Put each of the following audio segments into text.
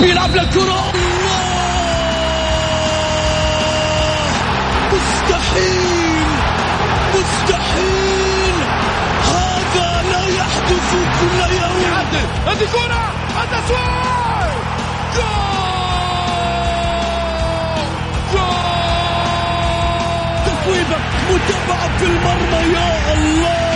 بيلعب للكرة مستحيل! مستحيل! هذا لا يحدث كل يوم. هذه كرة! التسويق جول جول! تصويبة متابعة في المرمى يا الله!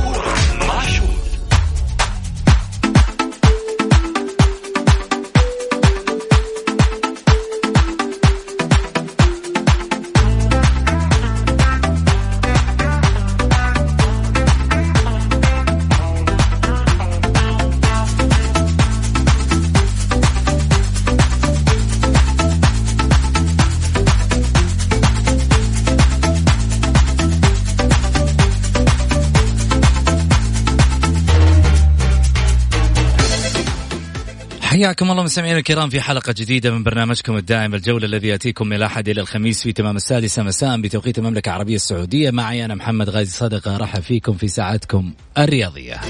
حياكم الله مستمعينا الكرام في حلقة جديدة من برنامجكم الدائم الجولة الذي يأتيكم من الأحد إلى الخميس في تمام السادسة مساء بتوقيت المملكة العربية السعودية. معي أنا محمد غازي صدقة رحب فيكم في ساعتكم الرياضية.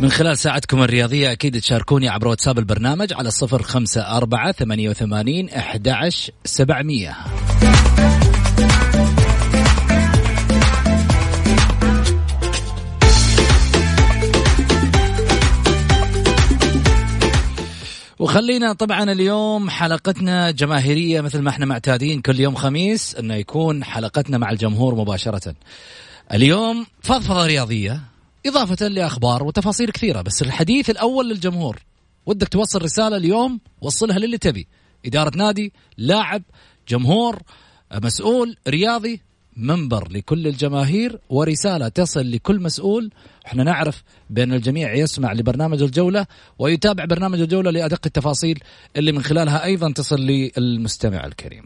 من خلال ساعتكم الرياضية أكيد تشاركوني عبر واتساب البرنامج على صفر خمسة أربعة ثمانية وثمانين أحد سبعمية. وخلينا طبعا اليوم حلقتنا جماهيرية مثل ما إحنا معتادين كل يوم خميس إنه يكون حلقتنا مع الجمهور مباشرة. اليوم فضفضة رياضية إضافة لأخبار وتفاصيل كثيرة بس الحديث الأول للجمهور. ودك توصل رسالة اليوم وصلها للي تبي. إدارة نادي، لاعب، جمهور، مسؤول رياضي منبر لكل الجماهير ورسالة تصل لكل مسؤول إحنا نعرف بأن الجميع يسمع لبرنامج الجولة ويتابع برنامج الجولة لأدق التفاصيل اللي من خلالها أيضا تصل للمستمع الكريم.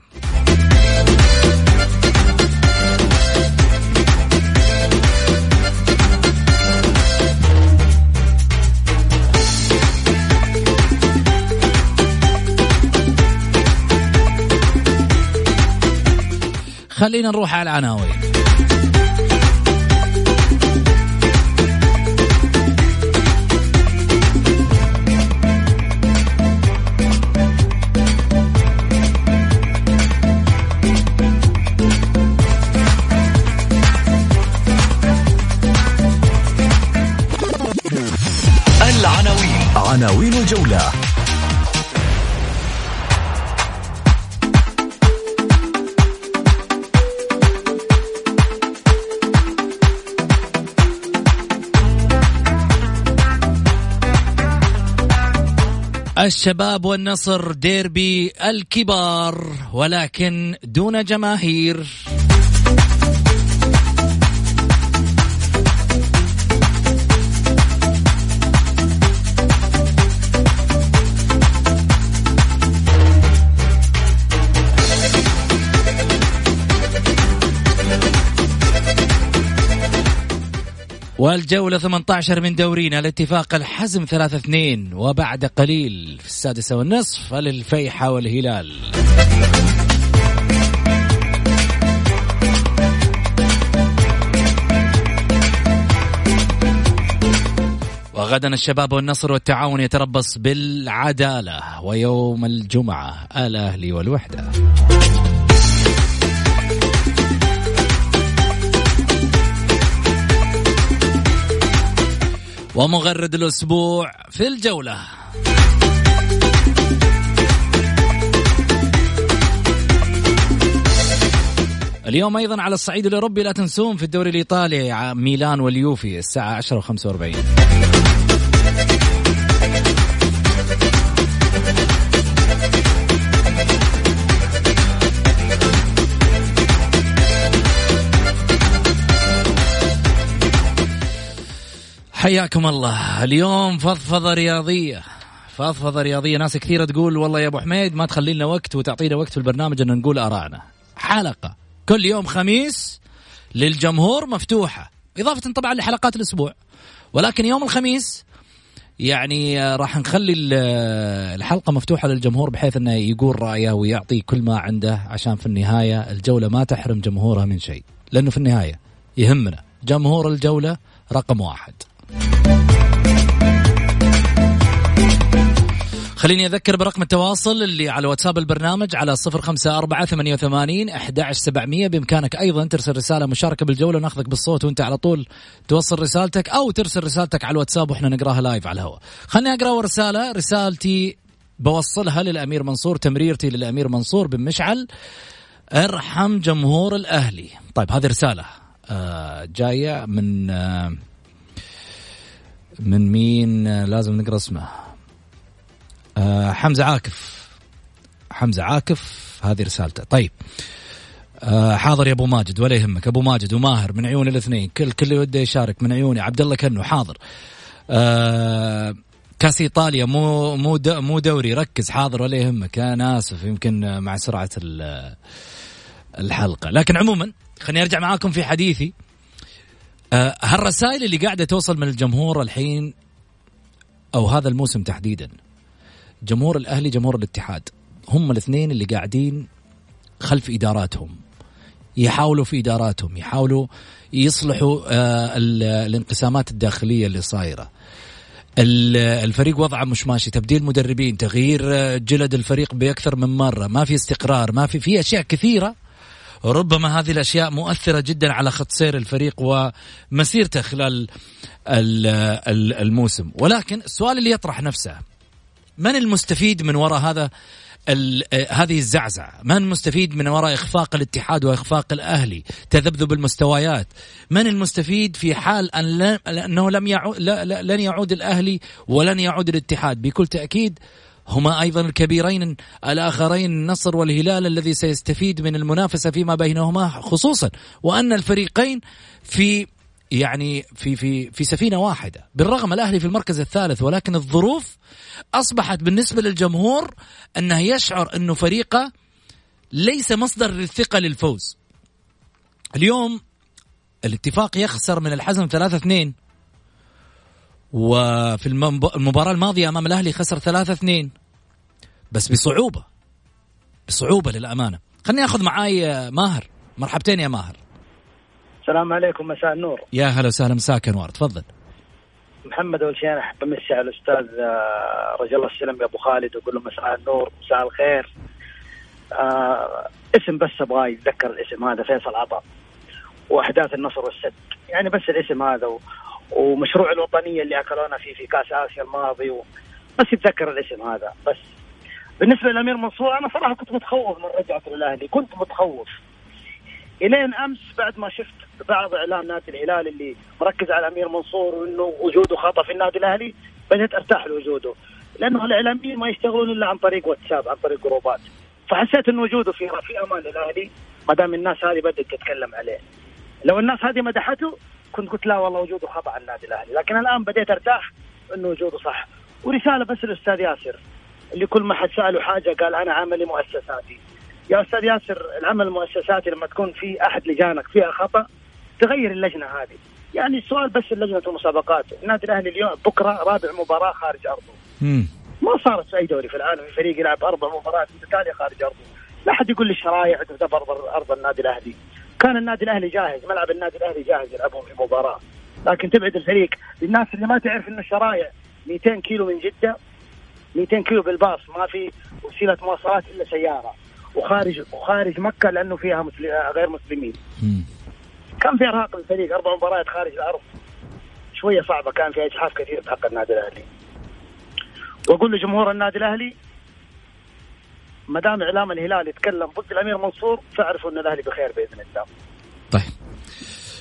خلينا نروح على العناوين. الشباب والنصر ديربي الكبار ولكن دون جماهير. والجولة 18 من دورينا الاتفاق الحزم 3-2 وبعد قليل في السادسة والنصف للفيحة والهلال. وغدا الشباب والنصر والتعاون يتربص بالعدالة ويوم الجمعة الأهلي والوحدة. ومغرد الأسبوع في الجولة. اليوم أيضا على الصعيد الأوروبي لا تنسون في الدوري الإيطالي ميلان واليوفي الساعة 10 حياكم الله. اليوم فضفضة رياضية. فضفضة رياضية. ناس كثيرة تقول والله يا أبو حميد ما تخلي لنا وقت وتعطينا وقت في البرنامج أن نقول آراءنا. حلقة. كل يوم خميس للجمهور مفتوحة. إضافة طبعا لحلقات الأسبوع. ولكن يوم الخميس يعني راح نخلي الحلقة مفتوحة للجمهور بحيث إنه يقول رأيه ويعطي كل ما عنده عشان في النهاية الجولة ما تحرم جمهورها من شيء. لأنه في النهاية يهمنا. جمهور الجولة رقم واحد. خليني أذكر برقم التواصل اللي على واتساب البرنامج على صفر خمسة أربعة ثمانية وثمانين أحد سبعمية. بإمكانك أيضا ترسل رسالة مشاركة بالجولة ونأخذك بالصوت وأنت على طول توصل رسالتك أو ترسل رسالتك على الواتساب وإحنا نقراها لايف على الهواء. خليني أقرأ رسالة رسالتي بوصلها للأمير منصور تمريرتي للأمير منصور بن مشعل. أرحم جمهور الأهلي. طيب هذه رسالة آه جاية من آه من مين؟ آه لازم نقرأ اسمه. آه حمزة عاكف. حمزة عاكف هذه رسالته. طيب. آه حاضر يا أبو ماجد ولا يهمك. أبو ماجد وماهر من عيون الاثنين. كل كل وده يشارك من عيوني. عبد الله كنو حاضر. آه كاس إيطاليا مو مو مو دوري. ركز حاضر ولا يهمك. أنا آسف يمكن مع سرعة الحلقة. لكن عموما خليني أرجع معاكم في حديثي. آه هالرسائل اللي قاعدة توصل من الجمهور الحين أو هذا الموسم تحديدا جمهور الأهلي جمهور الاتحاد. هم الاثنين اللي قاعدين خلف إداراتهم. يحاولوا في إداراتهم يحاولوا يصلحوا آه الانقسامات الداخلية اللي صايرة. الفريق وضعه مش ماشي. تبديل مدربين تغيير آه، جلد الفريق بأكثر من مرة. ما في استقرار ما في في أشياء كثيرة. ربما هذه الأشياء مؤثرة جدا على خط سير الفريق ومسيرته خلال الموسم. ولكن السؤال اللي يطرح نفسه من المستفيد من وراء هذا هذه الزعزعة؟ من المستفيد من وراء إخفاق الاتحاد وإخفاق الأهلي؟ تذبذب المستويات. من المستفيد في حال أن أنه لم يعود لن يعود الأهلي ولن يعود الاتحاد. بكل تأكيد هما أيضا الكبيرين الآخرين النصر والهلال الذي سيستفيد من المنافسة فيما بينهما خصوصا وأن الفريقين في يعني في في في سفينة واحدة. بالرغم الأهلي في المركز الثالث ولكن الظروف أصبحت بالنسبة للجمهور أنه يشعر أنه فريقه ليس مصدر للثقة للفوز. اليوم الاتفاق يخسر من الحزم 3 2 وفي المباراة الماضية أمام الأهلي خسر 3 2 بس بصعوبة بصعوبة للأمانة. خليني آخذ معاي ماهر. مرحبتين يا ماهر. السلام عليكم مساء النور. يا هلا وسهلا مساك أنوار تفضل. محمد أول شيء أنا أحب أمسي على الأستاذ آه، رجل الله السلم يا أبو خالد وأقول له مساء النور مساء الخير. آه اسم بس أبغى يتذكر الاسم هذا فيصل عطا وأحداث النصر والسد. يعني بس الاسم هذا و... ومشروع الوطنية اللي أكلونا فيه في كأس آسيا الماضي و... بس يتذكر الاسم هذا بس. بالنسبة للامير منصور أنا صراحة كنت متخوف من رجعته للاهلي كنت متخوف. إلين أمس بعد ما شفت بعض اعلام نادي الهلال اللي مركز على امير منصور وانه وجوده خطا في النادي الأهلي بدأت أرتاح لوجوده. لأنه الإعلاميين ما يشتغلون إلا عن طريق واتساب عن طريق جروبات. فحسيت إن وجوده في في أمان للأهلي ما دام الناس هذه بدأت تتكلم عليه. لو الناس هذه مدحته كنت قلت لا والله وجوده خطا على النادي الأهلي. لكن الآن بديت أرتاح انه وجوده صح. ورسالة بس للأستاذ ياسر اللي كل ما حد سأله حاجة قال أنا عملي مؤسساتي يا أستاذ ياسر العمل المؤسساتي لما تكون في أحد لجانك فيها خطأ تغير اللجنة هذه. يعني السؤال بس لجنة المسابقات. النادي الأهلي اليوم بكرة رابع مباراة خارج أرضه. ما صارت في أي دوري في العالم في فريق يلعب أربع مباريات متتالية خارج أرضه. لا أحد يقول لي الشرايح تعتبر أرض النادي الأهلي. كان النادي الأهلي جاهز ملعب النادي الأهلي جاهز يلعبون في مباراة. لكن تبعد الفريق. للناس اللي ما تعرف إنه الشرايع 200 كيلو من جدة 200 كيلو بالباص ما في وسيلة مواصلات إلا سيارة. وخارج وخارج مكة لأنه فيها مسلم غير مسلمين. كان في إرهاق للفريق أربع مباريات خارج الأرض شوية صعبة كان فيها إجحاف كثير في حق النادي الأهلي. وأقول لجمهور النادي الأهلي ما دام إعلام الهلال يتكلم ضد الأمير منصور فاعرفوا إن الأهلي بخير بإذن الله. طيب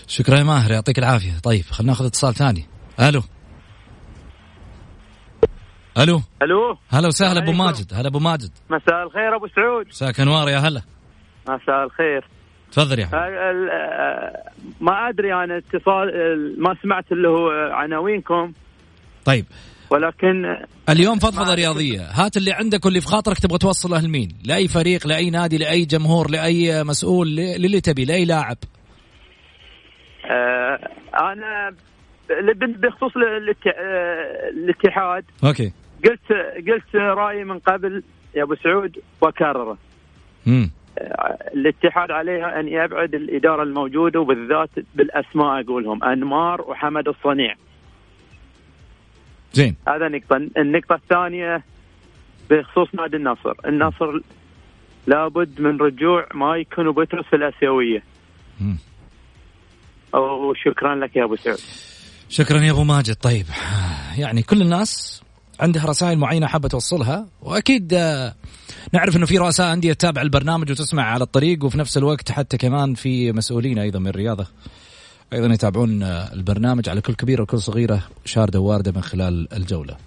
شكرا يا ماهر يعطيك العافية طيب خلينا ناخذ اتصال ثاني ألو ألو؟ ألو؟ هلا وسهلا أبو ماجد هلا أبو ماجد. مساء الخير أبو سعود. مساك أنوار يا هلا. مساء الخير. تفضل يا ما أدري أنا اتصال ما سمعت اللي هو عناوينكم. طيب. ولكن اليوم فضفضة رياضية. هات اللي عندك واللي في خاطرك تبغى توصله لمين لأي فريق لأي نادي لأي جمهور لأي مسؤول للي تبي لأي لاعب. أنا بخصوص الاتحاد. أوكي. قلت قلت رأيي من قبل يا أبو سعود واكرره امم الاتحاد عليها أن يبعد الإدارة الموجودة وبالذات بالأسماء أقولهم أنمار وحمد الصنيع. زين. هذا نقطة. النقطة الثانية بخصوص نادي النصر. النصر لابد من رجوع مايكون وبترس في الأسيوية. مم. وشكرا لك يا أبو سعود. شكرا يا أبو ماجد. طيب يعني كل الناس عندها رسائل معينة حابة توصلها وأكيد آه، نعرف إنه في رؤساء أندية تتابع البرنامج وتسمع على الطريق وفي نفس الوقت حتى كمان في مسؤولين أيضا من الرياضة أيضا يتابعون آه، البرنامج على كل كبيرة وكل صغيرة شارده ووارده من خلال الجولة.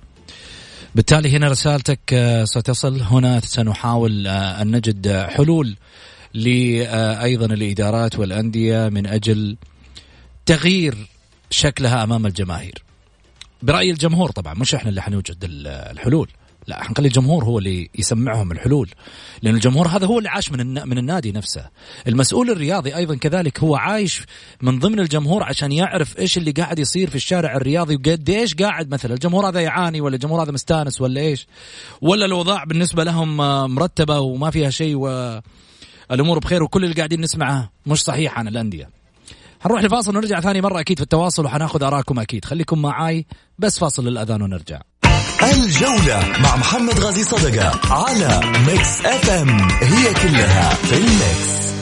بالتالي هنا رسالتك آه، ستصل هنا سنحاول أن نجد حلول لايضا الإدارات والأندية من أجل تغيير شكلها أمام الجماهير. برأي الجمهور طبعا مش إحنا اللي حنوجد الحلول. لا حنخلي الجمهور هو اللي يسمعهم الحلول. لأن الجمهور هذا هو اللي عاش من من النادي نفسه. المسؤول الرياضي أيضا كذلك هو عايش من ضمن الجمهور عشان يعرف إيش اللي قاعد يصير في الشارع الرياضي وقد إيش قاعد مثلا الجمهور هذا يعاني ولا الجمهور هذا مستانس ولا إيش؟ ولا الاوضاع بالنسبة لهم مرتبة وما فيها شيء والامور بخير وكل اللي قاعدين نسمعه مش صحيح عن الأندية. حنروح لفاصل ونرجع ثاني مرة أكيد في التواصل وحناخذ آراءكم أكيد. خليكم معاي بس فاصل للأذان ونرجع. الجولة مع محمد غازي صدقة على Mix FM هي كلها في ال mix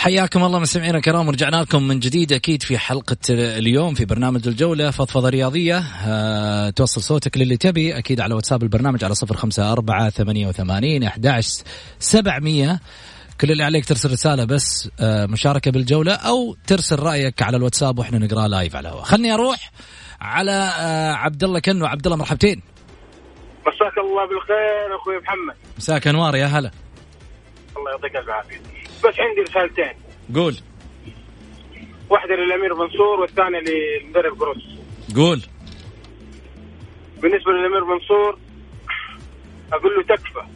حياكم الله مستمعينا الكرام ورجعنا لكم من جديد أكيد في حلقة اليوم في برنامج الجولة فضفضة رياضية. أه توصل صوتك للي تبي أكيد على واتساب البرنامج على صفر خمسة أربعة ثمانية وثمانين أحداش سبعمية. كل اللي عليك ترسل رسالة بس أه مشاركة بالجولة أو ترسل رأيك على الواتساب وإحنا نقرأ لايف على الهواء. خلني أروح على أه عبد الله كنو عبد الله مرحبتين. مساك الله بالخير أخوي محمد. مساك أنوار يا هلا. الله يعطيك العافية. بس عندي رسالتين. قول. واحدة للأمير منصور والثانية للمدرب قروس. قول. بالنسبة للأمير منصور أقول له تكفى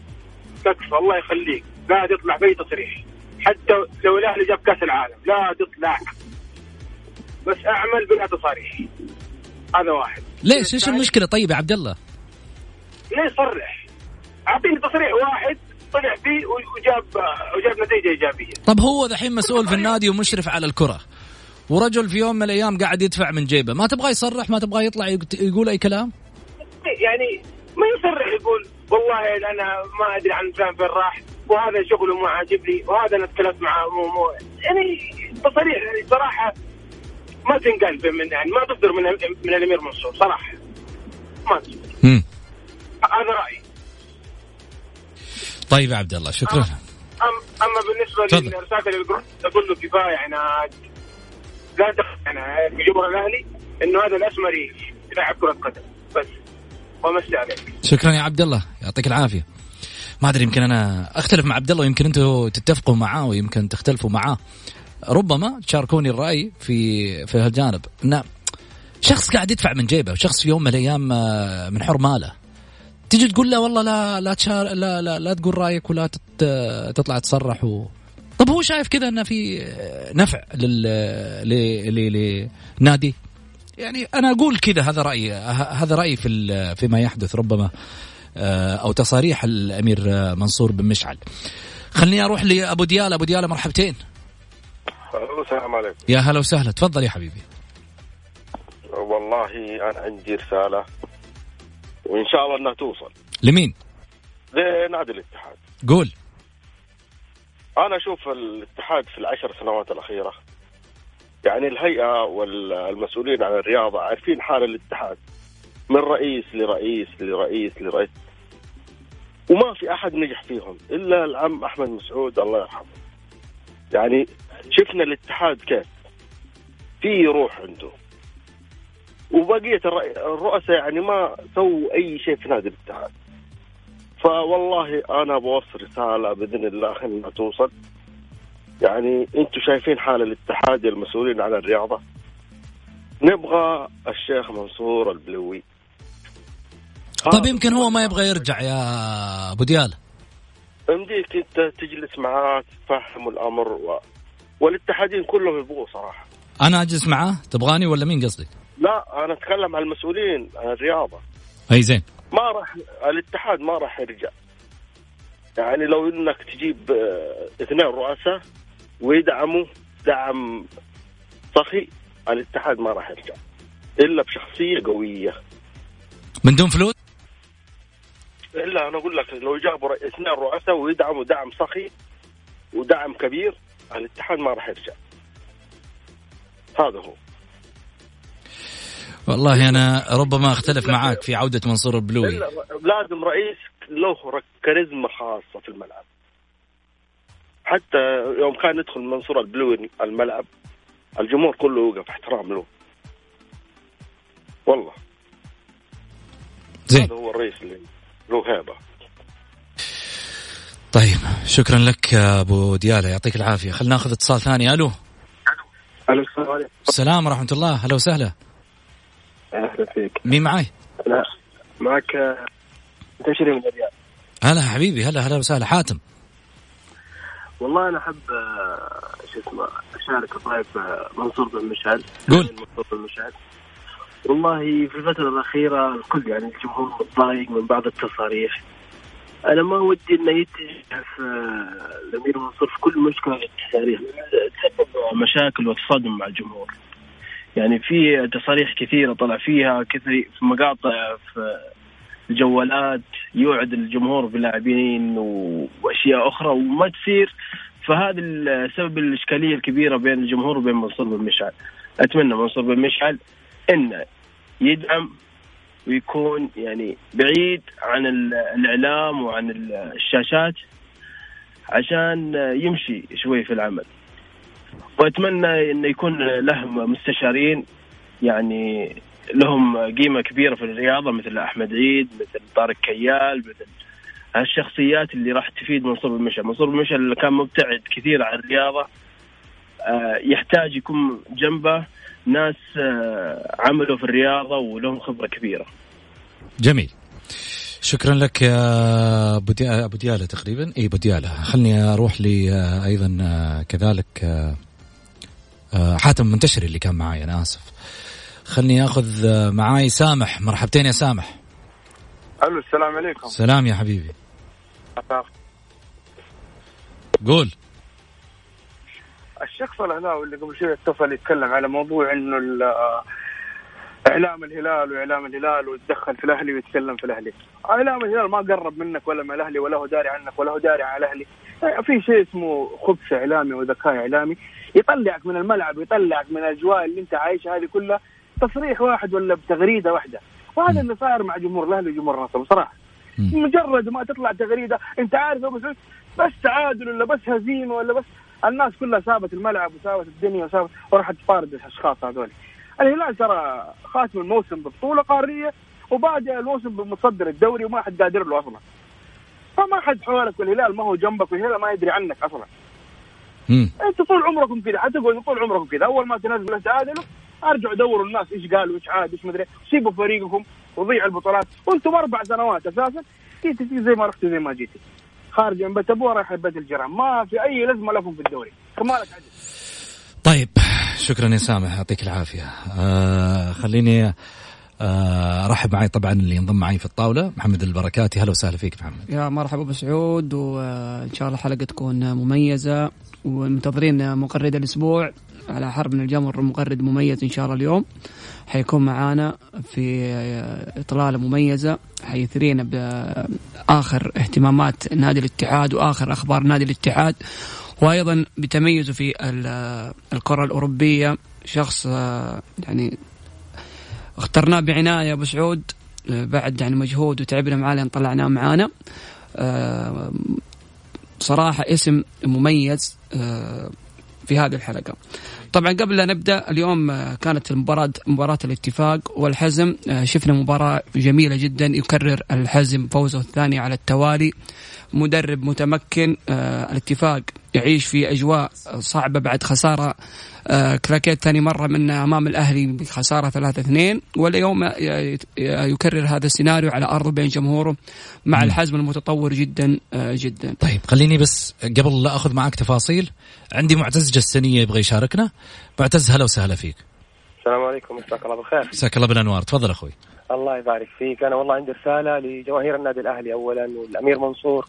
تكفى الله يخليك. لا تطلع بأي تصريح. حتى لو الأهلي جاب كأس العالم لا تطلع. بس أعمل بلا تصاريح هذا واحد. ليش؟ إيش المشكلة؟ طيب يا عبد الله؟ ليه صرح؟ أعطيني تصريح واحد. طلع فيه وجاب وجاب نتيجة إيجابية. طب هو دحين مسؤول في النادي ومشرف على الكرة. ورجل في يوم من الأيام قاعد يدفع من جيبه. ما تبغى يصرح؟ ما تبغى يطلع يقول أي كلام؟ يعني ما يصرح يقول والله أنا ما أدري عن فلان فين راح وهذا شغله ما عاجبني وهذا أنا تكلمت معه مو مو يعني تصريح يعني صراحة ما تنقل من يعني ما تصدر من من الأمير منصور صراحة. ما تصدر هذا رأيي. طيب يا عبد الله شكرا. أم أما بالنسبة لرساله للجروب أقول له كفاية يعني لا تخ يعني بجمهور الأهلي إنه هذا الأسمري يلعب كرة قدم بس. وامسي عليك شكرا يا عبد الله يعطيك العافية. ما أدري يمكن أنا أختلف مع عبد الله ويمكن أنتم تتفقوا معاه ويمكن تختلفوا معاه. ربما تشاركوني الرأي في في هالجانب. انه شخص قاعد يدفع من جيبه شخص في يوم من الأيام من حر ماله تيجي تقول له والله لا لا تشار لا لا, لا تقول رأيك ولا تطلع تصرح و... طب هو شايف كذا إنه في نفع لل لنادي؟ يعني أنا أقول كذا هذا رايي هذا رايي في فيما يحدث ربما أو تصاريح الأمير منصور بن مشعل. خليني أروح لأبو ديال أبو ديال مرحبتين. السلام عليكم. يا هلا وسهلا تفضل يا حبيبي. والله أنا عندي رسالة. وإن شاء الله إنها توصل. لمين؟ لنادي الاتحاد. قول. أنا أشوف الاتحاد في العشر سنوات الأخيرة يعني الهيئة والمسؤولين عن الرياضة عارفين حال الاتحاد. من رئيس لرئيس لرئيس لرئيس. وما في أحد نجح فيهم إلا العم أحمد مسعود الله يرحمه. يعني شفنا الاتحاد كيف؟ في روح عنده. وبقية الرؤساء يعني ما سووا أي شيء في نادي الاتحاد. فوالله أنا بوصل رسالة بإذن الله انها توصل. يعني أنتم شايفين حال الاتحاد المسؤولين عن الرياضة. نبغى الشيخ منصور البلوي. طيب يمكن هو ما يبغى يرجع يا أبو ديال. يمديك أنت تجلس معاه تفهم الأمر و... والاتحادين كلهم يبغوا صراحة. أنا أجلس معاه؟ تبغاني ولا مين قصدك؟ لا أنا أتكلم عن المسؤولين عن الرياضة. أي زين. ما راح الاتحاد ما راح يرجع. يعني لو إنك تجيب آه، اثنين رؤساء ويدعموا دعم صخي الاتحاد ما راح يرجع. إلا بشخصية قوية. من دون فلوس؟ إلا أنا أقول لك لو جابوا اثنين رؤساء ويدعموا دعم صخي ودعم كبير الاتحاد ما راح يرجع. هذا هو. والله أنا ربما أختلف معاك في عودة منصور البلوي. لازم رئيس له كاريزما خاصة في الملعب. حتى يوم كان يدخل منصور البلوي الملعب الجمهور كله يوقف احترام له. والله. زين. هذا هو الرئيس اللي له هيبة. طيب شكرا لك يا أبو ديالة. يعطيك العافية. خلينا ناخذ اتصال ثاني. ألو. ألو السلام عليكم. السلام ورحمة الله. هلا وسهلا. أهلا فيك. مين معاي؟ لا معك آه، تشري من الرياض هلا حبيبي هلا هلا وسهلا. حاتم. والله أنا أحب آه، شو اسمه أشارك الضيف آه، منصور بن مشعل. قول. منصور بن مشعل. والله في الفترة الأخيرة الكل يعني الجمهور متضايق من بعض التصاريح. أنا ما ودي إنه يتجه في آه، الأمير منصور في كل مشكلة التصاريح. تسبب مشاكل وتصادم مع الجمهور. يعني في تصاريح كثيرة طلع فيها كثير في مقاطع في الجوالات يوعد الجمهور بلاعبين وأشياء أخرى وما تصير. فهذا سبب الإشكالية الكبيرة بين الجمهور وبين منصور بن مشعل. أتمنى منصور بن مشعل انه يدعم ويكون يعني بعيد عن ال- الإعلام وعن ال- الشاشات عشان يمشي شوي في العمل. وأتمنى انه يكون له مستشارين يعني لهم قيمة كبيرة في الرياضة مثل أحمد عيد مثل طارق كيال مثل هالشخصيات اللي راح تفيد منصور مشعل، منصور مشعل اللي كان مبتعد كثير عن الرياضة. آه، يحتاج يكون جنبه ناس آه، عملوا في الرياضة ولهم خبرة كبيرة. جميل. شكرا لك يا أبو دي- أبو ديالة تقريبا. إي أبو ديالة. خلني أروح لي آه، أيضا آه، كذلك آه، حاتم منتشري اللي كان معاي أنا آسف. خلني أخذ معاي سامح. مرحبتين يا سامح. ألو السلام عليكم. سلام يا حبيبي. قول. الشخص الاهلاوي اللي قبل شوي اتصل يتكلم على موضوع إنه ال- إعلام الهلال وإعلام الهلال ويتدخل في الأهلي ويتكلم في الأهلي. إعلام الهلال ما قرب منك ولا من الأهلي ولا هو داري عنك ولا هو داري على الأهلي. في شيء اسمه خبث إعلامي وذكاء إعلامي يطلعك من الملعب ويطلعك من الأجواء اللي أنت عايشها هذه كلها تصريح واحد ولا بتغريدة واحدة. وهذا اللي صاير مع جمهور الأهلي وجمهور النصر بصراحة. مجرد ما تطلع تغريدة أنت عارف أبو سعود بس تعادل ولا بس هزيمة ولا بس الناس كلها سابت الملعب وسابت الدنيا وسابت وراحت تفارد الأشخاص هذول. الهلال ترى خاتم الموسم ببطولة قارية وبادئ الموسم بمتصدر الدوري وما حد قادر له أصلا. فما حد حولك والهلال ما هو جنبك والهلال ما يدري عنك أصلا. مم. أنتوا طول عمركم كذا حتقعدوا طول عمركم كذا أول ما تنزلوا تعادلوا ارجعوا دوروا الناس إيش قالوا إيش عاد إيش مدري سيبوا فريقكم وضيعوا البطولات وأنتم أربع سنوات أساسا جيتي زي ما رحتي زي ما جيتي خارج من بيت ابوها رايح بيت الجيران ما في أي لازمة لكم في الدوري كمالك عدل طيب شكرا يا سامح يعطيك العافية. آه خليني آه أرحب معي طبعا اللي ينضم معي في الطاولة محمد البركاتي. هلا وسهلا فيك محمد. يا مرحبا أبو سعود وإن شاء الله الحلقة تكون مميزة ومنتظرين مقرد الأسبوع على حرب من الجمر مقرد مميز إن شاء الله اليوم. حيكون معانا في إطلالة مميزة حيثرينا بآخر اهتمامات نادي الاتحاد وآخر أخبار نادي الاتحاد. وأيضا بتميزه في ال- الكره الأوروبية شخص آه، يعني اخترناه بعناية أبو سعود آه، بعد يعني مجهود وتعبنا معاه لين طلعناه معانا. آه، صراحة اسم مميز في هذه الحلقة. طبعا قبل لا نبدأ اليوم كانت المباراة مباراة الاتفاق والحزم شفنا مباراة جميلة جدا يكرر الحزم فوزه الثاني على التوالي. مدرب متمكن آه، الاتفاق يعيش في أجواء صعبة بعد خسارة آه، كراكيت ثاني مرة من أمام الأهلي بخسارة 3 2 واليوم يكرر هذا السيناريو على ارضه بين جمهوره مع الحزم المتطور جدا آه، جدا. طيب خليني بس قبل لا أخذ معك تفاصيل عندي معتز جسنية يبغى يشاركنا معتز هلا وسهلا فيك. السلام عليكم مساك الله بالخير. مساك الله بالأنوار تفضل أخوي. الله يبارك فيك أنا والله عندي رسالة لجماهير النادي الأهلي اولا والأمير منصور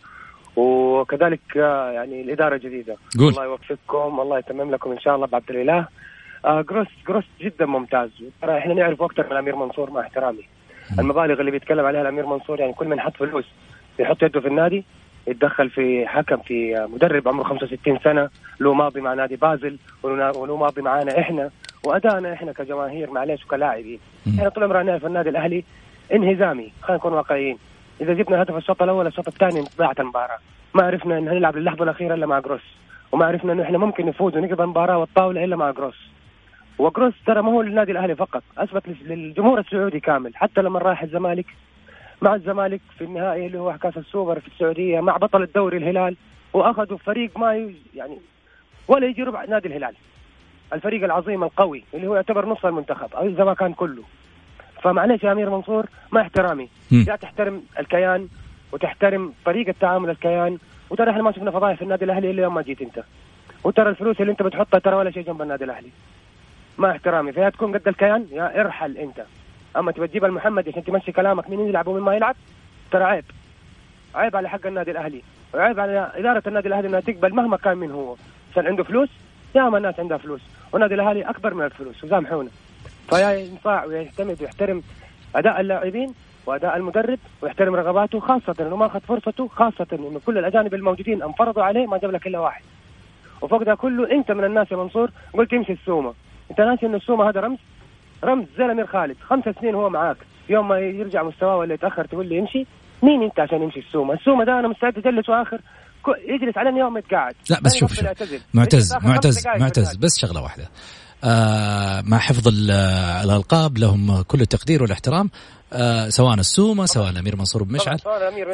وكذلك آه، يعني الإدارة الجديده قول. الله يوفقكم الله يتمم لكم إن شاء الله بعبد الإله. آه جروس جروس جدا ممتاز. ترى إحنا نعرف أكثر من الامير منصور مع احترامي. المبالغ اللي بيتكلم عليها الأمير منصور يعني كل من حط فلوس يحط يده في النادي يتدخل في حكم في مدرب عمره 65 سنة له ماضي مع نادي بازل وله ماضي معانا إحنا وادائنا إحنا كجماهير معلش وكلاعبين. إحنا طول عمرنا نعرف النادي الأهلي انهزامي خلينا نكون واقعيين. إذا جبنا هدف الشوط الأول الشوط الثاني ضاعت المباراة. ما عرفنا إن نلعب للحظة الأخيرة إلا مع جروس. وما عرفنا إنه إحنا ممكن نفوز ونقضي المباراة والطاولة إلا مع جروس. وجروس ترى ما هو للنادي الأهلي فقط أثبت للجمهور السعودي كامل. حتى لما راح الزمالك مع الزمالك في النهائي اللي هو كأس السوبر في السعودية مع بطل الدوري الهلال وأخذوا فريق ما يعني ولا يجي ربع نادي الهلال. الفريق العظيم القوي اللي هو يعتبر نصف المنتخب أو إذا ما كان كله. فمعلش يا أمير منصور مع احترامي. لا تحترم الكيان وتحترم طريقة تعامل الكيان وترى إحنا ما شفنا فضايح في النادي الأهلي إلا يوم ما جيت أنت. وترى الفلوس اللي أنت بتحطها ترى ولا شيء جنب النادي الأهلي. مع احترامي. فيا تكون قد الكيان يا ارحل أنت. أما تبى تجيب المحمد عشان تمشي كلامك مين يلعب ومين ما يلعب ترى عيب. عيب على حق النادي الأهلي. وعيب على إدارة النادي الأهلي إنها تقبل مهما كان من هو. عشان عنده فلوس ياما الناس عندها فلوس. والنادي الأهلي أكبر من الفلوس وسامحونا. فيا ينفع ويعتمد ويحترم أداء اللاعبين وأداء المدرب ويحترم رغباته خاصة إنه ما أخذ فرصته خاصة إنه كل الأجانب الموجودين انفرضوا عليه ما جاب لك إلا واحد. وفوق ده كله أنت من الناس يا منصور قلت يمشي السومة. أنت ناسي انه السومة هذا رمز؟ رمز زي الأمير خالد. خمس سنين هو معاك. يوم ما يرجع مستواه ولا يتأخر تقول لي يمشي مين أنت عشان يمشي السومة؟ السومة ده أنا مستعد اجلسه آخر. يجلس على يوم يتقاعد. لا بس شوف شوف. معتز معتز معتز بس شغلة واحدة. مع حفظ ال- الألقاب لهم كل التقدير والاحترام آه سواء السومة سواء الأمير منصور بن مشعل.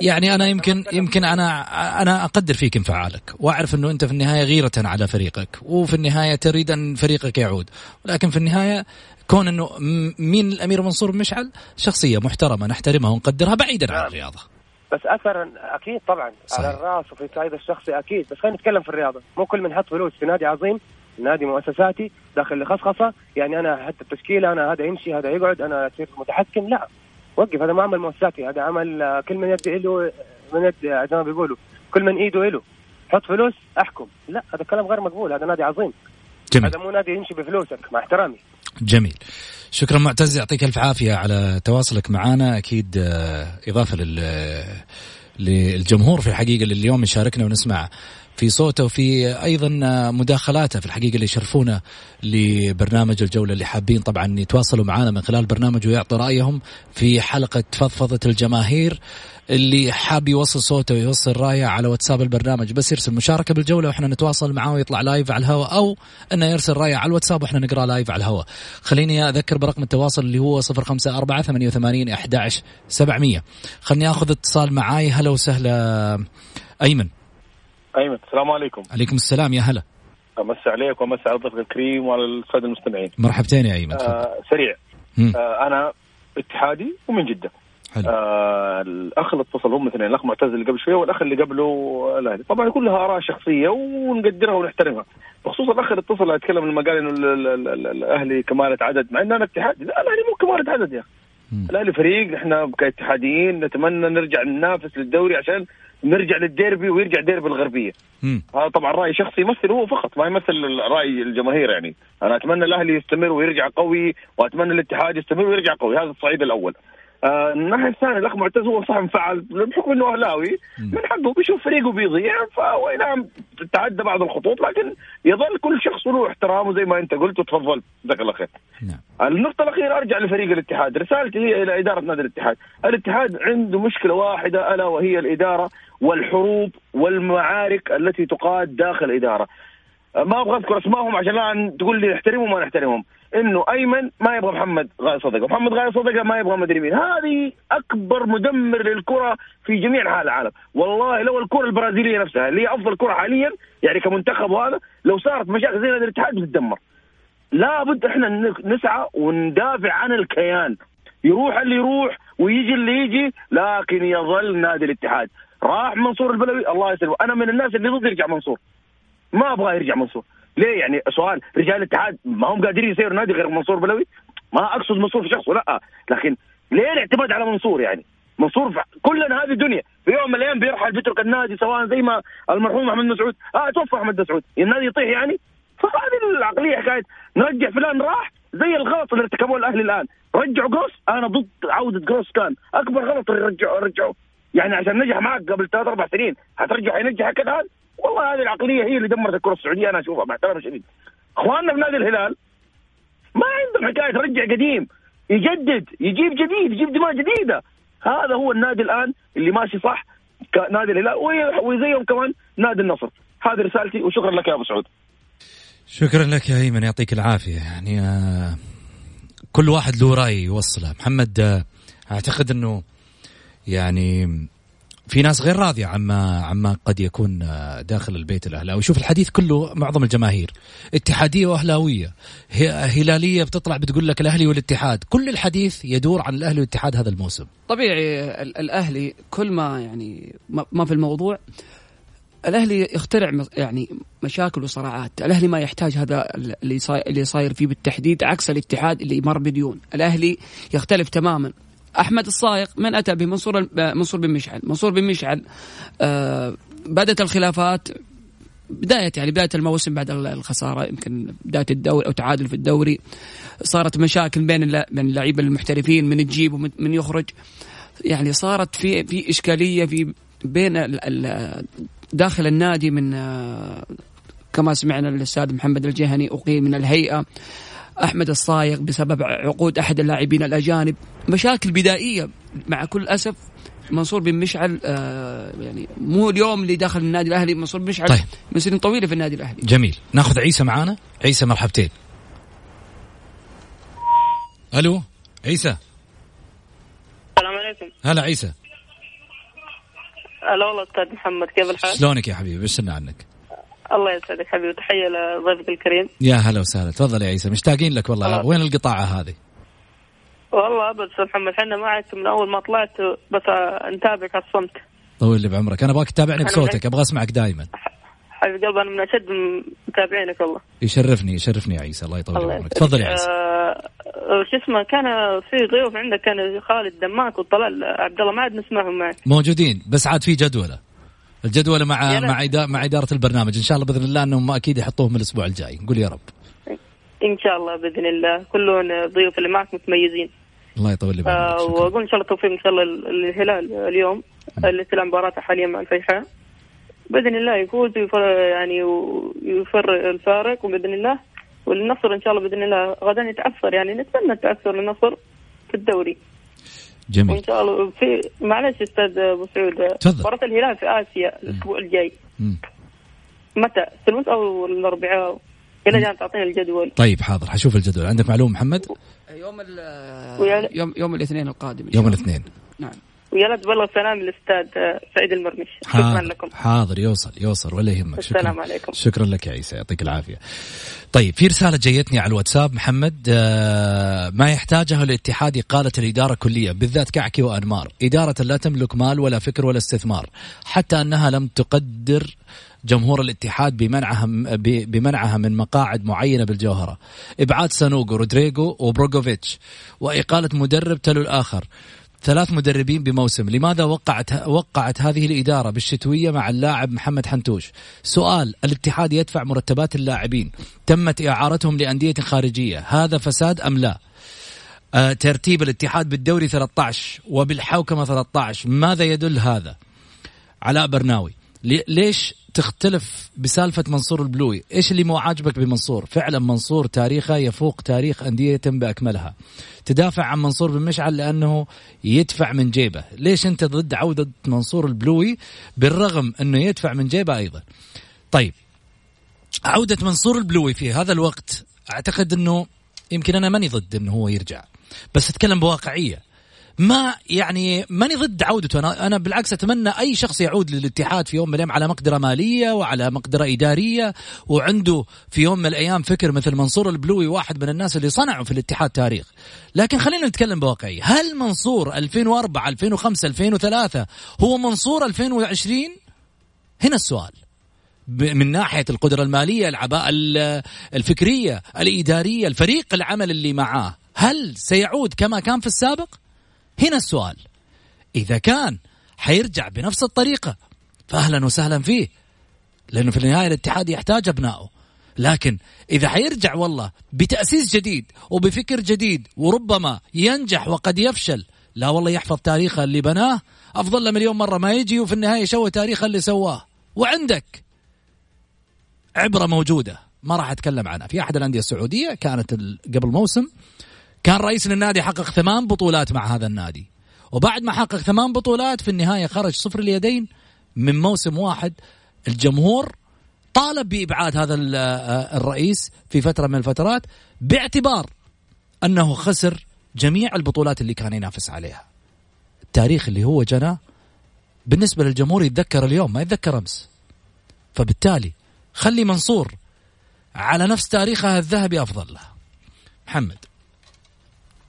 يعني أنا يمكن يمكن أنا أنا أقدر فيك انفعالك وأعرف إنه أنت في النهاية غيرة على فريقك وفي النهاية تريد أن فريقك يعود. ولكن في النهاية كون إنه مين الأمير منصور بن مشعل؟ شخصية محترمة نحترمها ونقدرها بعيدا عن الرياضة. بس اثر أكيد طبعا صحيح. على الراس وفي الصعيد الشخصي أكيد بس خلينا نتكلم في الرياضة. مو كل من حط فلوس في نادي عظيم نادي مؤسساتي داخل لخصخصة. يعني أنا حتى التشكيلة أنا هذا يمشي هذا يقعد أنا أصير متحكم. لا وقف هذا ما عمل مؤسساتي. هذا عمل آه، كل من يد له من يد آه، زي ما بيقولوا كل من إيده له حط فلوس أحكم. لا هذا كلام غير مقبول هذا نادي عظيم. جميل. هذا مو نادي يمشي بفلوسك مع احترامي. جميل. شكرا معتز يعطيك ألف عافية على تواصلك معنا أكيد آه، إضافة لل للجمهور في الحقيقة اللي اليوم يشاركنا ونسمع في صوته وفي أيضا مداخلاته في الحقيقة اللي يشرفونا لبرنامج الجولة اللي حابين طبعا يتواصلوا معنا من خلال برنامج ويعطوا رأيهم في حلقة فضفضة الجماهير اللي حاب يوصل صوته ويوصل رأيه على واتساب البرنامج. بس يرسل مشاركة بالجولة وإحنا نتواصل معاه ويطلع live على الهواء أو إنه يرسل رأيه على الواتساب وإحنا نقرأ live على الهواء. خليني أذكر برقم التواصل اللي هو 054 88 11 700 خليني آخذ اتصال معاي. هلا وسهلا أيمن. أيمن السلام عليكم. عليكم السلام يا هلا. أمسي عليك وأمسي على ضيفك الكريم وعلى الساده المستمعين. مرحبتين يا أيمن آه سريع. مم. آه أنا اتحادي ومن جدة. حلو. آه الأخ اللي اتصل هم اثنين الأخ معتز اللي قبل شوية والأخ اللي قبله الأهلي. طبعا كلها آراء شخصية ونقدرها ونحترمها. بخصوص الأخ اللي اتصل يتكلم لما قال إنه ال- ال- ال- ال- الأهلي كماله عدد مع ان أنا اتحادي. لا الأهلي مو كماله عدد يا أخي. الأهلي فريق إحنا كاتحاديين نتمنى نرجع ننافس للدوري عشان نرجع للديربي ويرجع ديربي الغربية. هذا طبعا رأي شخصي يمثل هو فقط ما يمثل رأي الجماهير يعني. أنا أتمنى الأهلي يستمر ويرجع قوي وأتمنى الاتحاد يستمر ويرجع قوي. هذا الصعيد الأول. آه الناحية الثانية الأخ معتز هو صح انفعل بحكم انه اهلاوي من حقه بيشوف فريقه بيضيع فهو نعم تعدى بعض الخطوط لكن يظل كل شخص له احترامه زي ما أنت قلت وتفضلت جزاك الله خير. النقطة الأخيرة أرجع لفريق الاتحاد، رسالتي هي إلى إدارة نادي الاتحاد، الاتحاد عنده مشكلة واحدة ألا وهي الإدارة والحروب والمعارك التي تقاد داخل الإدارة. ما أبغى أذكر أسمائهم عشان لا تقول لي نحترمهم ما نحترمهم، إنه أيمن ما يبغى محمد غاية صدقة ومحمد غاية صدقة ما يبغى مدري مين. هذه أكبر مدمر للكرة في جميع أنحاء العالم. والله لو الكرة البرازيلية نفسها اللي هي أفضل كرة حاليا يعني كمنتخب وهذا لو صارت مشاكل زي نادي الاتحاد بتتدمر لابد إحنا نسعى وندافع عن الكيان. يروح اللي يروح ويجي اللي يجي لكن يظل نادي الاتحاد. راح منصور البلوي؟ الله يسلمه. أنا من الناس اللي ضد يرجع منصور. ما أبغى يرجع منصور. ليه يعني؟ سؤال رجال الاتحاد ما هم قادرين يسيروا نادي غير منصور بلوي؟ ما أقصد منصور في شخصه لا. لكن ليه الاعتماد على منصور يعني؟ منصور كلنا هذه الدنيا في يوم من الأيام بيرحل بيترك النادي سواء زي ما المرحوم محمد مسعود. آه توفى محمد مسعود. النادي يطيح يعني؟ فهذه العقلية حكاية. نرجع فلان راح زي الغلط اللي ارتكبوه الأهلي الآن. رجعوا جروس. أنا ضد عودة جروس كان. أكبر غلط اللي رجعوا رجعوا. يعني عشان نجح معك قبل ثلاث أربع سنين. حترجع حينجحك الآن؟ والله هذه العقلية هي اللي دمرت الكرة السعودية أنا أشوفها مع احترامي أخواننا في نادي الهلال ما عندهم حكاية رجع قديم. يجدد يجيب جديد يجيب دماء جديدة. هذا هو النادي الآن اللي ماشي صح نادي الهلال وزيهم كمان نادي النصر. هذه رسالتي وشكرا لك يا أبو سعود. شكرا لك يا ايمن يعطيك العافية. يعني آه كل واحد له رأي يوصله. محمد آه أعتقد إنه يعني في ناس غير راضية عما عما قد يكون آه، داخل البيت الأهلاوي. شوف الحديث كله معظم الجماهير. اتحادية وأهلاوية. هلالية بتطلع بتقول لك الأهلي والاتحاد. كل الحديث يدور عن الأهلي والاتحاد هذا الموسم. طبيعي الأهلي كل ما يعني ما في الموضوع الأهلي يخترع يعني مشاكل وصراعات، الأهلي ما يحتاج هذا اللي صاير اللي صاير فيه بالتحديد عكس الاتحاد اللي مر بديون، الأهلي يختلف تماما. أحمد الصايغ من أتى به منصور منصور بن مشعل، منصور بن مشعل آه بدأت الخلافات بداية يعني بداية الموسم بعد الخسارة يمكن بداية الدوري أو تعادل في الدوري. صارت مشاكل بين بين اللعيبة المحترفين من تجيب ومن يخرج. يعني صارت في في إشكالية في بين داخل النادي من آه، كما سمعنا الأستاذ محمد الجهني اقيل من الهيئة. أحمد الصايغ بسبب عقود أحد اللاعبين الأجانب. مشاكل بدائية مع كل أسف. منصور بن مشعل آه يعني مو اليوم اللي داخل النادي الأهلي منصور بن مشعل طيب. من سنين طويلة في النادي الأهلي. جميل. ناخذ عيسى معانا. عيسى مرحبتين. ألو عيسى. السلام عليكم. هلا عيسى. هلا والله أستاذ محمد كيف الحال؟ شلونك يا حبيبي؟ بشرنا عنك. الله يسعدك حبيبي تحية لضيفك الكريم. يا هلا وسهلا. تفضل يا عيسى مشتاقين لك والله. الله. وين القطاعة هذه؟ والله أبد أستاذ محمد إحنا معك من أول ما طلعت بس نتابعك على الصمت. طول لي بعمرك. أنا أبغاك تتابعني بصوتك أبغى أسمعك دائما حبيبي قلبي أنا من أشد متابعينك والله. يشرفني يشرفني يا عيسى الله يطول عمرك. تفضل يا عيسى. آه شو اسمه كان في ضيوف عندك كان خالد دماك وطلال عبد الله ما عاد نسمعهم معك. موجودين بس عاد في جدولة. الجدوله مع مع إدارة مع إدارة البرنامج. إن شاء الله بإذن الله إنهم أكيد يحطوهم الأسبوع الجاي. نقول يا رب. إن شاء الله بإذن الله. كلهم الضيوف اللي معك متميزين. الله يطول لي آه وأقول إن شاء الله التوفيق إن شاء الله الهلال اليوم. اللي تلعب مباراته حاليا مع الفيحاء. بإذن الله يفوز ويفر يعني ويفر الفارق وبإذن الله. والنصر إن شاء الله بإذن الله غدا يتعثر يعني نتمنى التعثر للنصر في الدوري. جميل. وإن شاء الله في معلش أستاذ أبو سعود. مباراة الهلال في آسيا الأسبوع الجاي. متى؟ الثلث أو الأربعاء؟ إلى جان تعطينا الجدول. طيب حاضر. حشوف الجدول. عندك معلومة محمد؟ يوم يوم يوم الاثنين القادم يوم الاثنين. نعم. ويا لا تبلغ سلام للأستاذ سعيد المرمش. شكرا لكم. حاضر يوصل يوصل ولا يهمك. السلام شكرا عليكم. شكرا لك يا عيسى يعطيك العافية. طيب في رسالة جيتني على الواتساب محمد آه ما يحتاجه الاتحاد قالت الإدارة كليا بالذات كعكي وأنمار. إدارة لا تملك مال ولا فكر ولا استثمار حتى أنها لم تقدر جمهور الاتحاد بمنعها بمنعها من مقاعد معينة بالجوهرة. إبعاد سانوغو رودريجو وبروغوفيتش. وإقالة مدرب تلو الآخر. ثلاث مدربين بموسم. لماذا وقعت وقعت هذه الإدارة بالشتوية مع اللاعب محمد حنتوش؟ سؤال الاتحاد يدفع مرتبات اللاعبين. تمت إعارتهم لأندية خارجية. هذا فساد أم لا؟ آه ترتيب الاتحاد بالدوري 13 وبالحوكمة 13 ماذا يدل هذا؟ علاء برناوي. ليش تختلف بسالفة منصور البلوي؟ إيش اللي مو عاجبك بمنصور؟ فعلا منصور تاريخه يفوق تاريخ أندية بأكملها تدافع عن منصور بن مشعل لأنه يدفع من جيبه. ليش أنت ضد عودة منصور البلوي؟ بالرغم أنه يدفع من جيبه أيضا. طيب عودة منصور البلوي في هذا الوقت أعتقد أنه يمكن أنا ماني ضد أنه هو يرجع. بس أتكلم بواقعية. ما يعني ماني ضد عودته. أنا أنا بالعكس أتمنى أي شخص يعود للاتحاد في يوم من الأيام على مقدرة مالية وعلى مقدرة إدارية وعنده في يوم من الأيام فكر مثل منصور البلوي واحد من الناس اللي صنعوا في الاتحاد تاريخ. لكن خلينا نتكلم بواقعيه هل منصور 2004 2005 2003 هو منصور 2020 هنا السؤال. من ناحية القدرة المالية العباءة الفكرية الإدارية الفريق العمل اللي معاه هل سيعود كما كان في السابق؟ هنا السؤال. إذا كان حيرجع بنفس الطريقة فأهلا وسهلا فيه لأنه في النهاية الاتحاد يحتاج أبنائه. لكن إذا حيرجع والله بتأسيس جديد وبفكر جديد وربما ينجح وقد يفشل لا والله يحفظ تاريخه اللي بناه أفضل له مليون مرة ما يجي وفي النهاية يسوي تاريخه اللي سواه. وعندك عبرة موجودة ما راح أتكلم عنها. في أحد الأندية السعودية كانت قبل موسم كان رئيس للنادي حقق ثمان بطولات مع هذا النادي وبعد ما حقق ثمان بطولات في النهاية خرج صفر اليدين من موسم واحد الجمهور طالب بإبعاد هذا آه، الرئيس في فترة من الفترات باعتبار أنه خسر جميع البطولات اللي كان ينافس عليها. التاريخ اللي هو جناه بالنسبة للجمهور يتذكر اليوم ما يتذكر أمس. فبالتالي خلي منصور على نفس تاريخها الذهبي أفضل له. محمد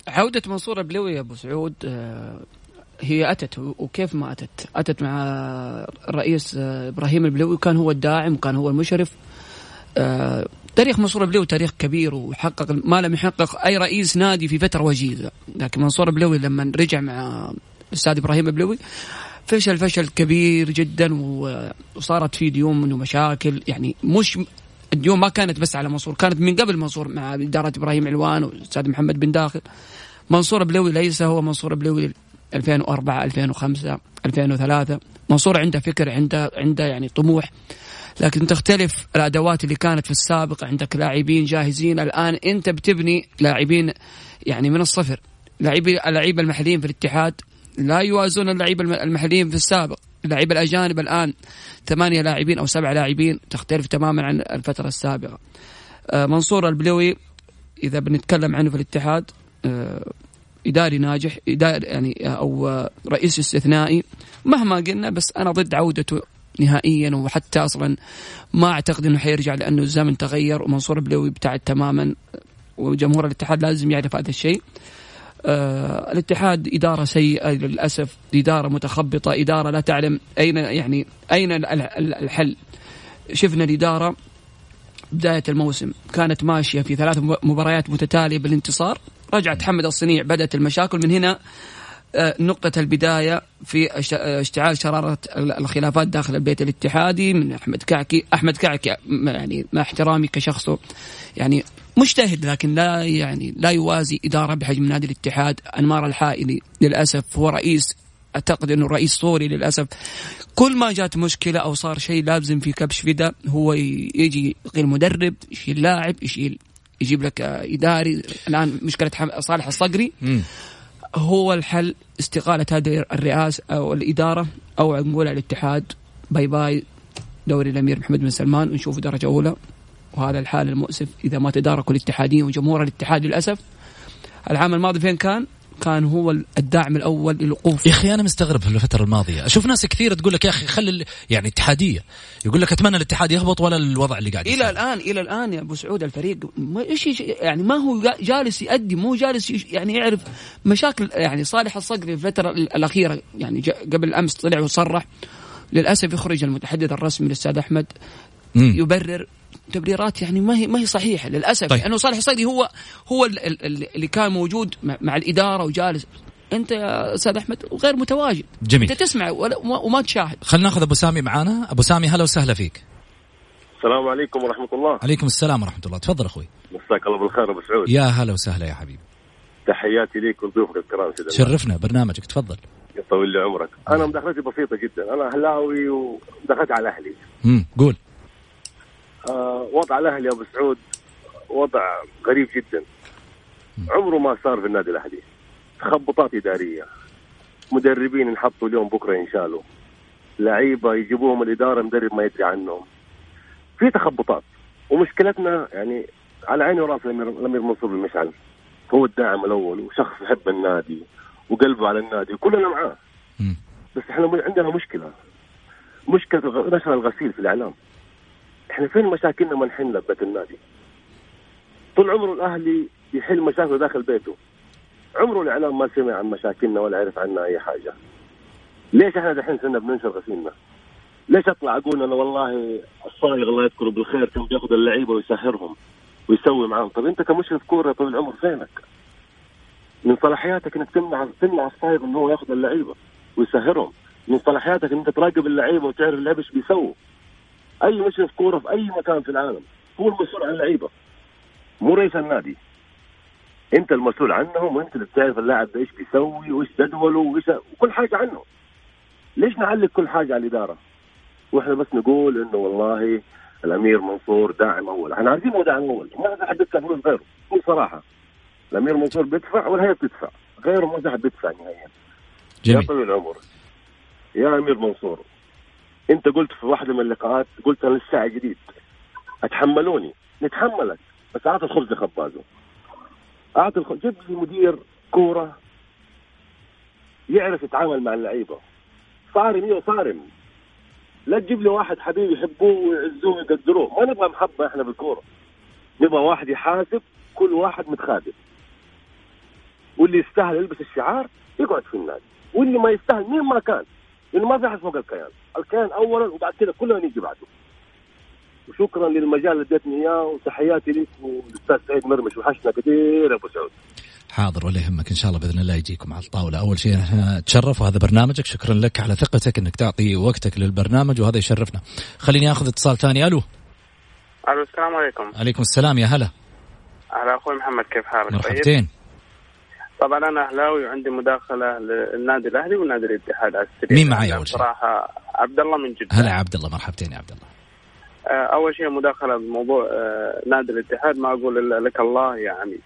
عودة منصور البلوي يا أبو سعود آه، هي أتت وكيف ما أتت؟ أتت مع الرئيس آه، إبراهيم البلوي وكان هو الداعم وكان هو المشرف آه، تاريخ منصور البلوي تاريخ كبير وحقق ما لم يحقق أي رئيس نادي في فترة وجيزة، لكن منصور البلوي لما رجع مع الاستاذ إبراهيم البلوي فشل فشل كبير جدا وصارت في ديون ومشاكل يعني مش الديون ما كانت بس على منصور كانت من قبل منصور مع إدارة إبراهيم علوان والأستاذ محمد بن داخل. منصور بلوي ليس هو منصور بلوي 2004 2005 2003 منصور عنده فكر عنده عنده يعني طموح. لكن تختلف الأدوات اللي كانت في السابق عندك لاعبين جاهزين. الآن أنت بتبني لاعبين يعني من الصفر. لاعبي اللعيبة المحليين في الاتحاد لا يوازون اللعيبة المحليين في السابق. اللعيبه الأجانب الآن ثمانية لاعبين أو سبع لاعبين تختلف تماما عن الفترة السابقة. آه، منصور البلوي إذا بنتكلم عنه في الاتحاد آه، إداري ناجح إداري يعني أو رئيس استثنائي مهما قلنا بس أنا ضد عودته نهائيا وحتى أصلا ما أعتقد إنه حيرجع لأنه الزمن تغير ومنصور البلوي ابتعد تماما وجمهور الاتحاد لازم يعرف هذا الشيء. آه الاتحاد إدارة سيئة للأسف إدارة متخبطة إدارة لا تعلم أين يعني أين الحل. شفنا الإدارة بداية الموسم كانت ماشية في ثلاث مباريات متتالية بالانتصار. رجعت حمد الصنيع بدأت المشاكل. من هنا نقطة البداية في اشتعال شرارة الخلافات داخل البيت الاتحادي من أحمد كعكي أحمد كعكي يعني مع احترامي كشخصه يعني مجتهد لكن لا يعني لا يوازي إدارة بحجم نادي الاتحاد. أنمار الحائلي للأسف هو رئيس أعتقد أنه رئيس صوري للأسف. كل ما جات مشكلة أو صار شيء لازم في كبش فدا هو يجي غير مدرب يشيل لاعب يشيل يجيب لك إداري. الآن مشكلة صالح الصقري. هو الحل استقالة هذه الرئاسه أو الإدارة أو نقول الاتحاد. باي باي. دوري الأمير محمد بن سلمان. ونشوف درجة أولى. وهذا الحال المؤسف إذا ما تداركوا الاتحاديين وجمهور الاتحاد للأسف. العام الماضي فين كان؟ كان هو الداعم الأول للوقوف. يا أخي أنا مستغرب في الفترة الماضية. أشوف ناس كثير تقول لك يا أخي خلي يعني اتحادية. يقول لك أتمنى الاتحاد يهبط ولا الوضع اللي قاعد إلى الان إلى الآن يا أبو سعود الفريق إيش يعني ما هو جالس يؤدي مو جالس يعني يعرف مشاكل يعني صالح الصقري في الفترة الأخيرة يعني قبل أمس طلع وصرح للأسف يخرج المتحدث الرسمي الأستاذ أحمد مم. يبرر تبريرات يعني ما هي ما هي صحيحة للأسف. طيب. لأنه صالح الصيدي هو هو اللي كان موجود مع الإدارة وجالس. أنت يا أستاذ أحمد غير متواجد. جميل. أنت تسمع وما تشاهد. خلينا ناخذ أبو سامي معانا. أبو سامي هلا وسهلا فيك. السلام عليكم ورحمة الله. عليكم السلام ورحمة الله. تفضل أخوي. مساك الله بالخير أبو سعود. يا هلا وسهلا يا حبيبي. تحياتي ليك ولضيوفك الكرام شرفنا برنامجك. تفضل. يطول لي عمرك. أنا مداخلتي بسيطة جدا. أنا أهلاوي ودخلت على أهلي. امم قول. وضع الأهلي أبو سعود وضع غريب جدا. عمره ما صار في النادي الأهلي. تخبطات إدارية. مدربين انحطوا اليوم بكرة ينشالوا لعيبة يجيبوهم الإدارة مدرب ما يدري عنهم. في تخبطات. ومشكلتنا يعني على عيني وراسي الامير منصور بن مشعل. هو الداعم الأول وشخص يحب النادي وقلبه على النادي وكلنا معاه. بس إحنا عندنا مشكلة. مشكلة نشر الغسيل في الإعلام. إحنا فين مشاكلنا ما نحلها ببيت النادي طول عمره الأهلي يحل مشاكله داخل بيته عمره الإعلام ما سمع عن مشاكلنا ولا عرف عنا أي حاجة ليش إحنا دحين صرنا بننشر غسيلنا؟ ليش أطلع أقول أنا والله الصايغ الله يذكره بالخير كان بياخذ اللعيبة ويسهرهم ويسوي معاهم، طب أنت كمشرف كورة طول العمر فينك؟ من صلاحياتك إنك تمنع تمنع الصايغ انه هو ياخذ اللعيبة ويسهرهم، من صلاحياتك انك تراقب اللعيبة وتعرف اللعيبه إيش بيسووا. أي مشرف كورة في أي مكان في العالم هو المسؤول عن اللعيبه مو رئيس النادي. أنت المسؤول عنهم وأنت اللي بتعرف اللاعب ده إيش بيسوي وإيش جدوله وإيش وكل حاجة عنه. ليش نعلق كل حاجة على الإدارة؟ وإحنا بس نقول إنه والله الأمير منصور داعم أول، إحنا عارفين هو داعم أول، ما في حد يدفع فلوس غيره، بكل صراحة. الأمير منصور بيدفع والهيئه بتدفع، غيره ما في حد بيدفع نهائيا. يا طويل العمر يا أمير منصور انت قلت في واحدة من اللقاءات قلت أنا لسه جديد. اتحملوني. نتحملك. بس أعطي الخبز لخبازه أعطي الخبز جيب لي مدير كورة يعرف يتعامل مع اللعيبة. صارم أيوه صارم. لا تجيب لي واحد حبيبي يحبوه ويعزوه ويقدروه. ما نبغى محبة إحنا بالكورة. نبغى واحد يحاسب كل واحد متخاذل واللي يستاهل يلبس الشعار يقعد في النادي. واللي ما يستاهل مين ما كان. لأنه ما في أحد فوق الكيان. الكيان اولا وبعد كده كلنا نيجي بعده. وشكرا للمجال اللي اديتني إياه وتحياتي لك والأستاذ سعيد مرمش وحشنا كثير يا أبو سعود. حاضر ولا يهمك. إن شاء الله بإذن الله يجيكم على الطاولة. أول شيء إحنا نتشرف وهذا برنامجك. شكرا لك على ثقتك إنك تعطي وقتك للبرنامج وهذا يشرفنا. خليني آخذ اتصال ثاني. ألو. ألو السلام عليكم. عليكم السلام. يا هلا. على أخوي محمد كيف حالك؟ طيب؟ مرحبتين. طبعا أنا أهلاوي وعندي مداخلة للنادي الأهلي ونادي الاتحاد على السريع. مين معي أول شيء؟ صراحة عبد الله من جدة. هلا عبد الله مرحبتين يا عبد الله. آه، أول شيء مداخلة بموضوع آه، نادي الاتحاد ما أقول إلا لك الله يا عميد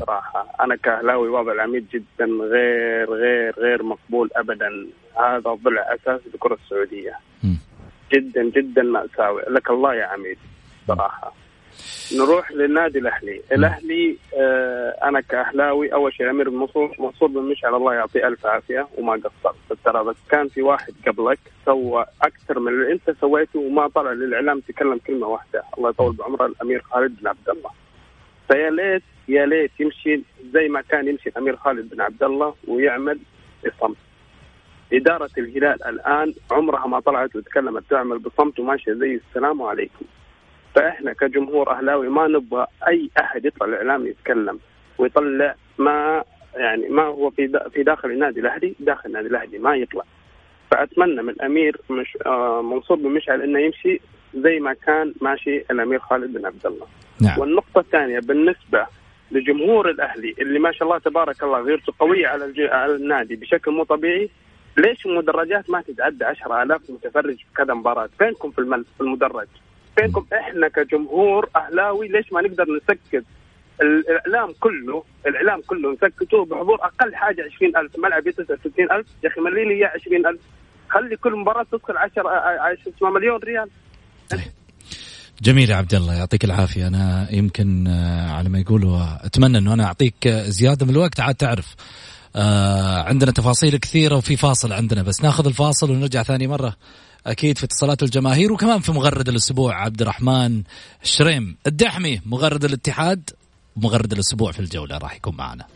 صراحة. أنا كأهلاوي وضع العميد جدا غير غير غير مقبول ابدا. هذا ضلع اساسي للكره السعودية. جدا جدا مأساوي. لك الله يا عميد صراحة. نروح للنادي الأهلي، الأهلي آه أنا كأهلاوي أول شيء الامير منصور منصور بن مشعل الله يعطيه ألف عافية وما قصر ترى بس كان في واحد قبلك سوى أكثر من اللي أنت سويته وما طلع للإعلام تكلم كلمة واحدة الله يطول بعمره الأمير خالد بن عبد الله. فيا ليت يا ليت يمشي زي ما كان يمشي الأمير خالد بن عبد الله ويعمل بصمت. إدارة الهلال الآن عمرها ما طلعت وتكلمت تعمل بصمت وماشية زي السلام عليكم. فإحنا كجمهور أهلاوي ما نبغى أي أحد يطلع الإعلام يتكلم ويطلع ما يعني ما هو في في داخل النادي الأهلي داخل النادي الأهلي ما يطلع فأتمنى من الأمير مش آه منصور بن مشعل إنه يمشي زي ما كان ماشي الأمير خالد بن عبد الله نعم. والنقطة الثانية بالنسبة لجمهور الأهلي اللي ما شاء الله تبارك الله غيرته قوية على, الج... على النادي بشكل مو طبيعي ليش المدرجات ما تتعدى 10000 متفرج في كذا مباراة؟ فينكم. في المدرج؟ فينكم إحنا كجمهور أهلاوي ليش ما نقدر نسكت؟ الإعلام كله الإعلام كله نسكته بحضور أقل حاجة 20000 ملعب يدفع 60000 يا أخي ملي لي اياه 20000 خلي كل مباراة تدخل 10 10 مليون ريال. جميل يا عبد الله يعطيك العافية. أنا يمكن آه، على ما يقولوا أتمنى إنه أنا أعطيك آه، زيادة من الوقت. عاد تعرف آه عندنا تفاصيل كثيرة وفي فاصل عندنا بس ناخذ الفاصل ونرجع ثاني مرة. أكيد في اتصالات الجماهير وكمان في مغرد الأسبوع عبد الرحمن شريم الدحمي مغرد الاتحاد مغرد الأسبوع في الجولة راح يكون معنا.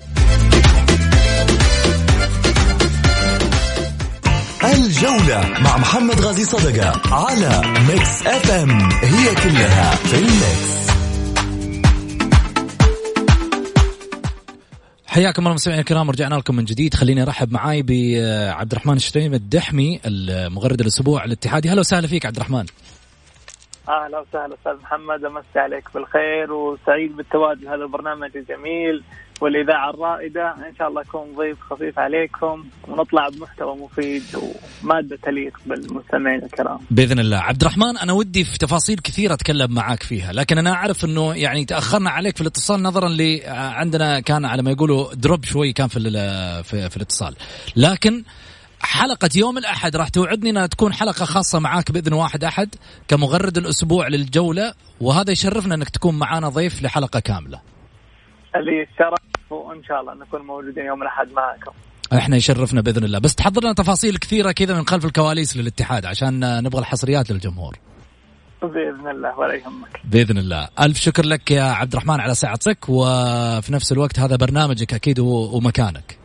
الجولة مع محمد غازي صدقة على Mix FM هي كلها في ال mix حياكم الله مستمعينا الكرام ورجعنا لكم من جديد. خليني أرحب معاي بعبد الرحمن الشريم الدحمي المغرد الأسبوع الاتحادي. هلا وسهلا فيك عبد الرحمن أهلا وسهلا أستاذ محمد أمسي عليك بالخير وسعيد بالتواجد. هذا البرنامج الجميل والإذاعة الرائدة. إن شاء الله اكون ضيف خفيف عليكم ونطلع بمحتوى مفيد ومادة تليق بالمستمعين الكرام. بإذن الله، عبد الرحمن أنا ودي في تفاصيل كثيرة أتكلم معاك فيها، لكن أنا أعرف إنه يعني تأخرنا عليك في الاتصال نظرا ل عندنا كان على ما يقولوا دروب شوي كان في في, في الاتصال، لكن حلقة يوم الأحد راح توعدني أنها تكون حلقة خاصة معاك بإذن واحد أحد كمغرد الأسبوع للجولة وهذا يشرفنا أنك تكون معانا ضيف لحلقة كاملة. اللي الشرف وإن شاء الله نكون موجودين يوم الأحد معكم. إحنا يشرفنا بإذن الله. بس تحضر لنا تفاصيل كثيرة كذا من خلف الكواليس للاتحاد عشان نبغى الحصريات للجمهور. بإذن الله ولا يهمك. بإذن الله. ألف شكر لك يا عبد الرحمن على ساعتك وفي نفس الوقت هذا برنامجك أكيد ومكانك.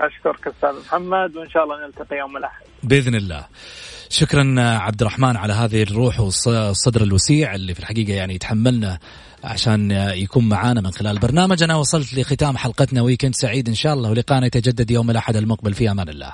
أشكرك أستاذ محمد وإن شاء الله نلتقي يوم الأحد. بإذن الله. شكرا عبد الرحمن على هذه الروح والصدر الوسيع اللي في الحقيقة يعني يتحملنا عشان يكون معانا من خلال البرنامج أنا وصلت لختام حلقتنا. ويكند سعيد إن شاء الله. ولقانا يتجدد يوم الأحد المقبل. في أمان الله.